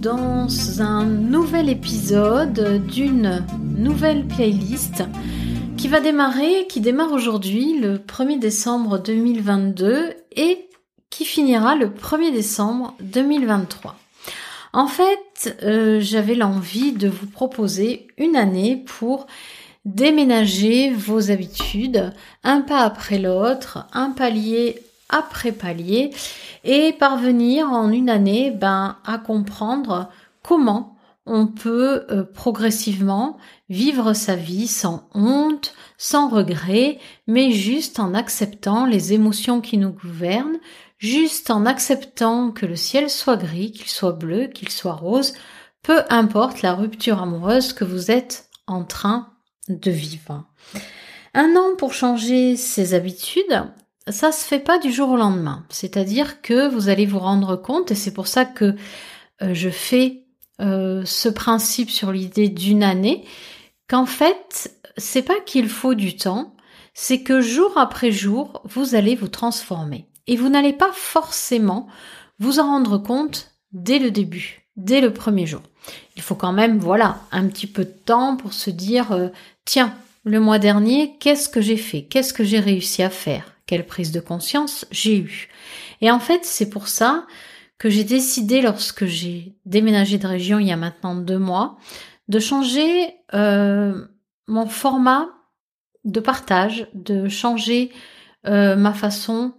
dans un nouvel épisode d'une nouvelle playlist qui va démarrer, qui démarre aujourd'hui le 1er décembre 2022 et qui finira le 1er décembre 2023. En fait, euh, j'avais l'envie de vous proposer une année pour déménager vos habitudes un pas après l'autre, un palier après palier et parvenir en une année ben, à comprendre comment on peut euh, progressivement vivre sa vie sans honte, sans regret, mais juste en acceptant les émotions qui nous gouvernent, juste en acceptant que le ciel soit gris, qu'il soit bleu, qu'il soit rose, peu importe la rupture amoureuse que vous êtes en train de vivre. Un an pour changer ses habitudes, ça se fait pas du jour au lendemain. C'est-à-dire que vous allez vous rendre compte, et c'est pour ça que euh, je fais euh, ce principe sur l'idée d'une année, qu'en fait, c'est pas qu'il faut du temps, c'est que jour après jour, vous allez vous transformer. Et vous n'allez pas forcément vous en rendre compte dès le début, dès le premier jour. Il faut quand même, voilà, un petit peu de temps pour se dire, euh, tiens, le mois dernier, qu'est-ce que j'ai fait? Qu'est-ce que j'ai réussi à faire? Quelle prise de conscience j'ai eue. Et en fait, c'est pour ça que j'ai décidé, lorsque j'ai déménagé de région il y a maintenant deux mois, de changer euh, mon format de partage, de changer euh, ma façon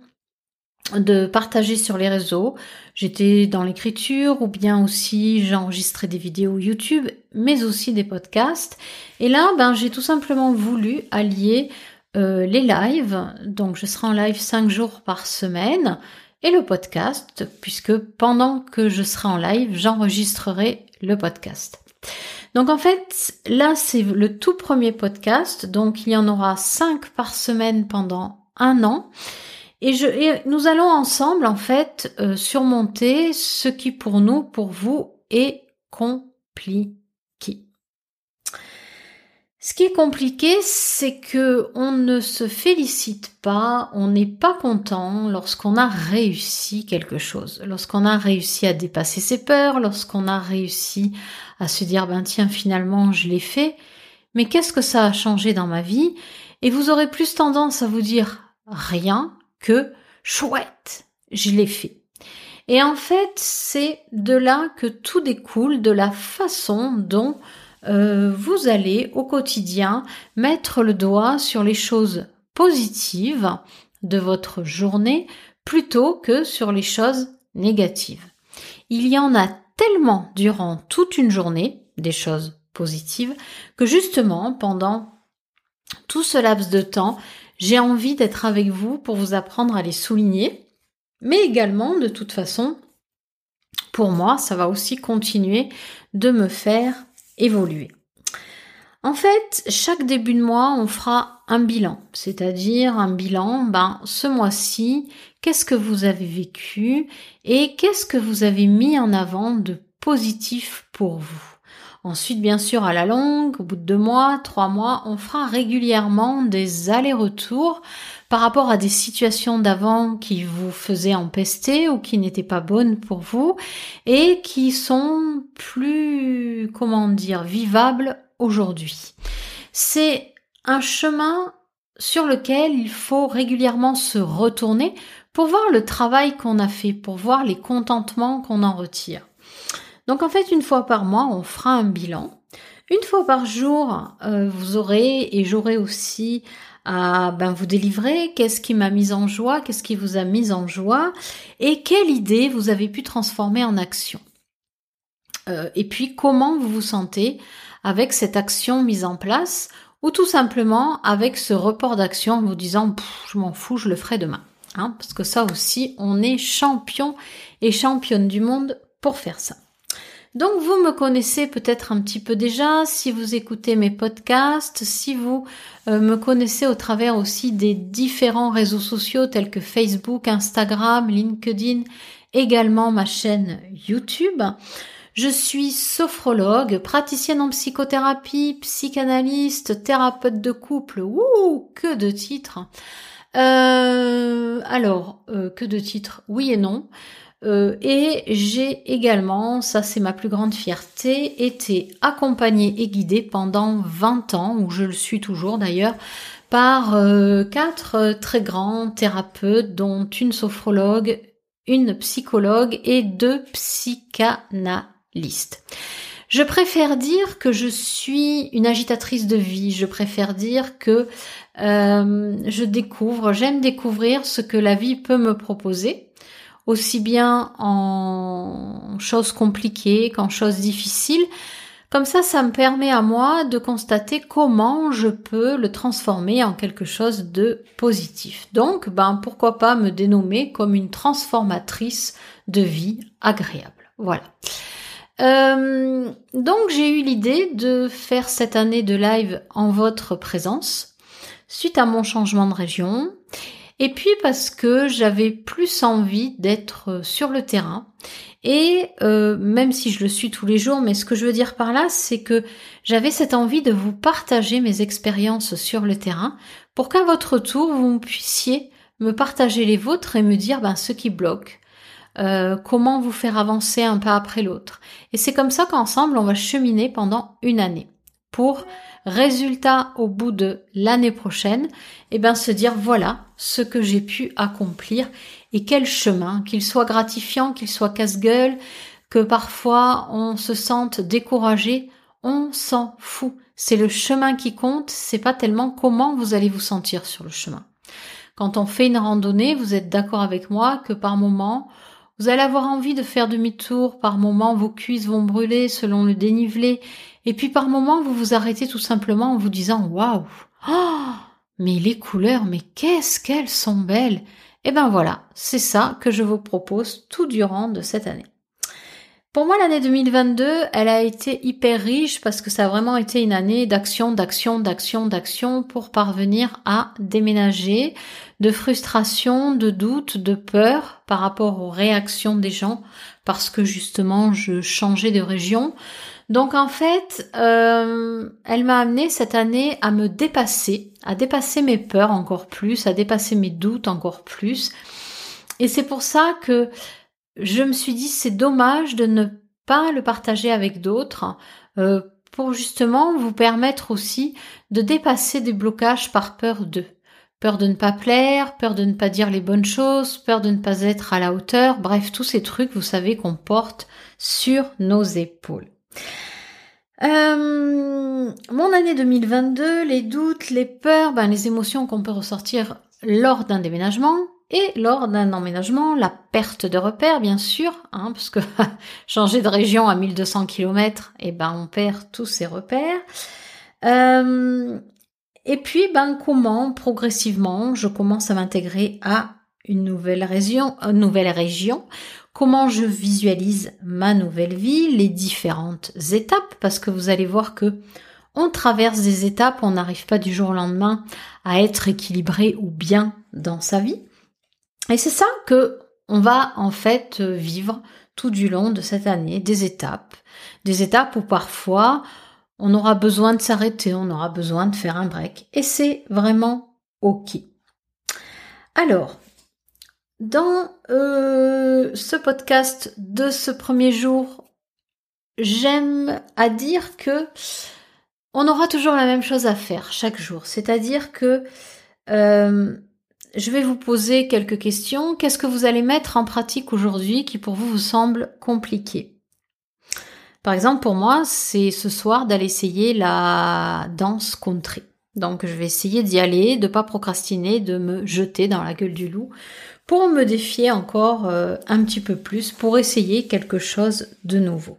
de partager sur les réseaux. J'étais dans l'écriture ou bien aussi j'enregistrais des vidéos YouTube, mais aussi des podcasts. Et là, ben, j'ai tout simplement voulu allier euh, les lives, donc je serai en live 5 jours par semaine, et le podcast, puisque pendant que je serai en live, j'enregistrerai le podcast. Donc en fait, là c'est le tout premier podcast, donc il y en aura 5 par semaine pendant un an. Et, je, nous allons ensemble en fait euh, surmonter ce qui pour nous, pour vous, est compliqué. Ce qui est compliqué, c'est que on ne se félicite pas, on n'est pas content lorsqu'on a réussi quelque chose, lorsqu'on a réussi à dépasser ses peurs, lorsqu'on a réussi à se dire ben tiens finalement je l'ai fait, mais qu'est-ce que ça a changé dans ma vie? Et vous aurez plus tendance à vous dire rien que chouette, je l'ai fait. Et en fait, c'est de là que tout découle, de la façon dont euh, vous allez au quotidien mettre le doigt sur les choses positives de votre journée plutôt que sur les choses négatives. Il y en a tellement durant toute une journée des choses positives que justement pendant tout ce laps de temps, j'ai envie d'être avec vous pour vous apprendre à les souligner, mais également de toute façon, pour moi, ça va aussi continuer de me faire évoluer. En fait, chaque début de mois, on fera un bilan, c'est-à-dire un bilan, ben, ce mois-ci, qu'est-ce que vous avez vécu et qu'est-ce que vous avez mis en avant de positif pour vous. Ensuite, bien sûr, à la longue, au bout de deux mois, trois mois, on fera régulièrement des allers-retours par rapport à des situations d'avant qui vous faisaient empester ou qui n'étaient pas bonnes pour vous et qui sont plus, comment dire, vivables aujourd'hui. C'est un chemin sur lequel il faut régulièrement se retourner pour voir le travail qu'on a fait, pour voir les contentements qu'on en retire. Donc en fait, une fois par mois, on fera un bilan. Une fois par jour, euh, vous aurez et j'aurai aussi à ben, vous délivrer, qu'est-ce qui m'a mis en joie, qu'est-ce qui vous a mis en joie, et quelle idée vous avez pu transformer en action. Euh, et puis comment vous vous sentez avec cette action mise en place, ou tout simplement avec ce report d'action en vous disant je m'en fous, je le ferai demain. Hein, parce que ça aussi, on est champion et championne du monde pour faire ça. Donc vous me connaissez peut-être un petit peu déjà si vous écoutez mes podcasts, si vous euh, me connaissez au travers aussi des différents réseaux sociaux tels que Facebook, Instagram, LinkedIn, également ma chaîne YouTube. Je suis sophrologue, praticienne en psychothérapie, psychanalyste, thérapeute de couple. Ouh, que de titres. Euh, alors, euh, que de titres Oui et non. Euh, et j'ai également, ça c'est ma plus grande fierté, été accompagnée et guidée pendant 20 ans, où je le suis toujours d'ailleurs, par euh, quatre très grands thérapeutes, dont une sophrologue, une psychologue et deux psychanalystes. Je préfère dire que je suis une agitatrice de vie. Je préfère dire que euh, je découvre, j'aime découvrir ce que la vie peut me proposer, aussi bien en choses compliquées qu'en choses difficiles. Comme ça, ça me permet à moi de constater comment je peux le transformer en quelque chose de positif. Donc, ben, pourquoi pas me dénommer comme une transformatrice de vie agréable. Voilà. Euh, donc j'ai eu l'idée de faire cette année de live en votre présence suite à mon changement de région et puis parce que j'avais plus envie d'être sur le terrain et euh, même si je le suis tous les jours, mais ce que je veux dire par là, c'est que j'avais cette envie de vous partager mes expériences sur le terrain pour qu'à votre tour vous puissiez me partager les vôtres et me dire ben, ce qui bloque, euh, comment vous faire avancer un pas après l'autre. Et c'est comme ça qu'ensemble, on va cheminer pendant une année. Pour résultat au bout de l'année prochaine, eh ben se dire voilà ce que j'ai pu accomplir et quel chemin, qu'il soit gratifiant, qu'il soit casse-gueule, que parfois on se sente découragé, on s'en fout. C'est le chemin qui compte, c'est pas tellement comment vous allez vous sentir sur le chemin. Quand on fait une randonnée, vous êtes d'accord avec moi que par moment, vous allez avoir envie de faire demi-tour, par moments vos cuisses vont brûler selon le dénivelé, et puis par moments vous vous arrêtez tout simplement en vous disant waouh, oh, mais les couleurs, mais qu'est-ce qu'elles sont belles! Eh ben voilà, c'est ça que je vous propose tout durant de cette année. Pour moi, l'année 2022, elle a été hyper riche parce que ça a vraiment été une année d'action, d'action, d'action, d'action pour parvenir à déménager, de frustration, de doute, de peur par rapport aux réactions des gens parce que justement je changeais de région. Donc en fait, euh, elle m'a amené cette année à me dépasser, à dépasser mes peurs encore plus, à dépasser mes doutes encore plus. Et c'est pour ça que je me suis dit c'est dommage de ne pas le partager avec d'autres euh, pour justement vous permettre aussi de dépasser des blocages par peur d'eux. Peur de ne pas plaire, peur de ne pas dire les bonnes choses, peur de ne pas être à la hauteur, bref, tous ces trucs, vous savez, qu'on porte sur nos épaules. Euh, mon année 2022, les doutes, les peurs, ben, les émotions qu'on peut ressortir lors d'un déménagement, et lors d'un emménagement, la perte de repères, bien sûr, hein, parce que changer de région à 1200 km, eh ben, on perd tous ses repères. Euh, et puis, ben, comment progressivement je commence à m'intégrer à une nouvelle région, une nouvelle région, comment je visualise ma nouvelle vie, les différentes étapes, parce que vous allez voir que on traverse des étapes, on n'arrive pas du jour au lendemain à être équilibré ou bien dans sa vie. Et c'est ça que on va en fait vivre tout du long de cette année, des étapes, des étapes où parfois on aura besoin de s'arrêter, on aura besoin de faire un break, et c'est vraiment ok. Alors, dans euh, ce podcast de ce premier jour, j'aime à dire que on aura toujours la même chose à faire chaque jour, c'est-à-dire que euh, je vais vous poser quelques questions. Qu'est-ce que vous allez mettre en pratique aujourd'hui qui pour vous vous semble compliqué? Par exemple, pour moi, c'est ce soir d'aller essayer la danse country. Donc je vais essayer d'y aller, de pas procrastiner, de me jeter dans la gueule du loup pour me défier encore euh, un petit peu plus, pour essayer quelque chose de nouveau.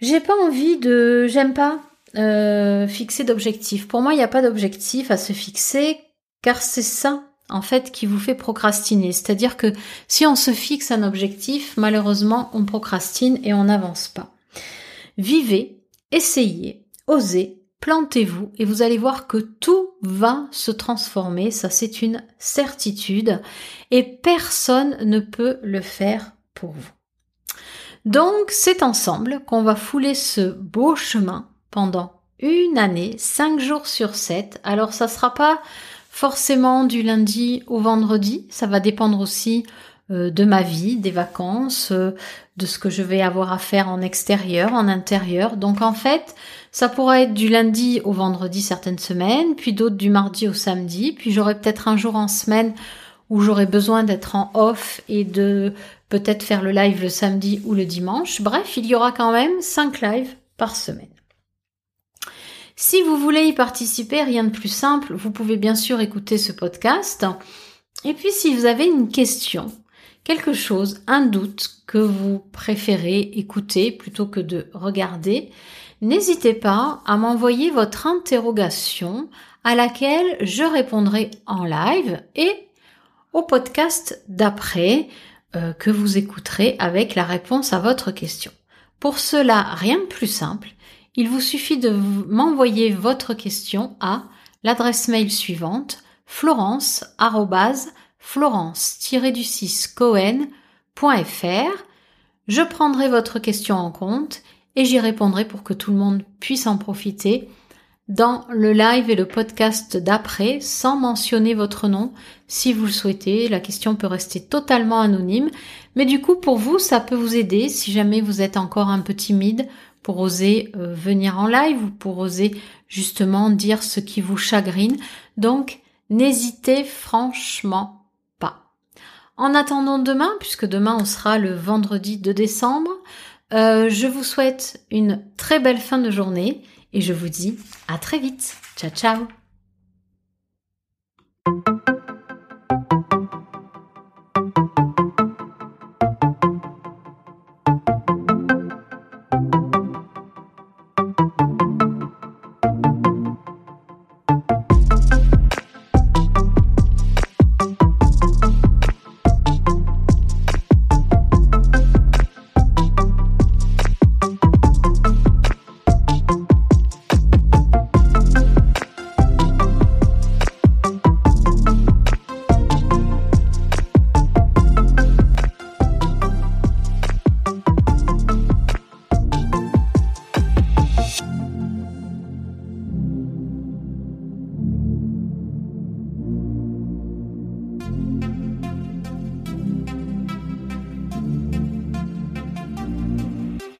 J'ai pas envie de, j'aime pas euh, fixer d'objectifs. Pour moi, il n'y a pas d'objectif à se fixer car c'est ça en fait qui vous fait procrastiner. C'est-à-dire que si on se fixe un objectif, malheureusement, on procrastine et on n'avance pas. Vivez, essayez, osez, plantez-vous et vous allez voir que tout va se transformer, ça c'est une certitude et personne ne peut le faire pour vous. Donc c'est ensemble qu'on va fouler ce beau chemin pendant une année, cinq jours sur sept. Alors ça sera pas forcément du lundi au vendredi. Ça va dépendre aussi euh, de ma vie, des vacances, euh, de ce que je vais avoir à faire en extérieur, en intérieur. Donc en fait, ça pourra être du lundi au vendredi certaines semaines, puis d'autres du mardi au samedi, puis j'aurai peut-être un jour en semaine où j'aurai besoin d'être en off et de peut-être faire le live le samedi ou le dimanche. Bref, il y aura quand même 5 lives par semaine. Si vous voulez y participer, rien de plus simple, vous pouvez bien sûr écouter ce podcast. Et puis si vous avez une question, quelque chose, un doute que vous préférez écouter plutôt que de regarder, n'hésitez pas à m'envoyer votre interrogation à laquelle je répondrai en live et au podcast d'après euh, que vous écouterez avec la réponse à votre question. Pour cela, rien de plus simple, il vous suffit de m'envoyer votre question à l'adresse mail suivante florence florence-du6cohen.fr. Je prendrai votre question en compte et j'y répondrai pour que tout le monde puisse en profiter dans le live et le podcast d'après sans mentionner votre nom si vous le souhaitez. La question peut rester totalement anonyme, mais du coup, pour vous, ça peut vous aider si jamais vous êtes encore un peu timide pour oser euh, venir en live ou pour oser justement dire ce qui vous chagrine. Donc, n'hésitez franchement pas. En attendant demain, puisque demain on sera le vendredi 2 décembre, euh, je vous souhaite une très belle fin de journée et je vous dis à très vite. Ciao ciao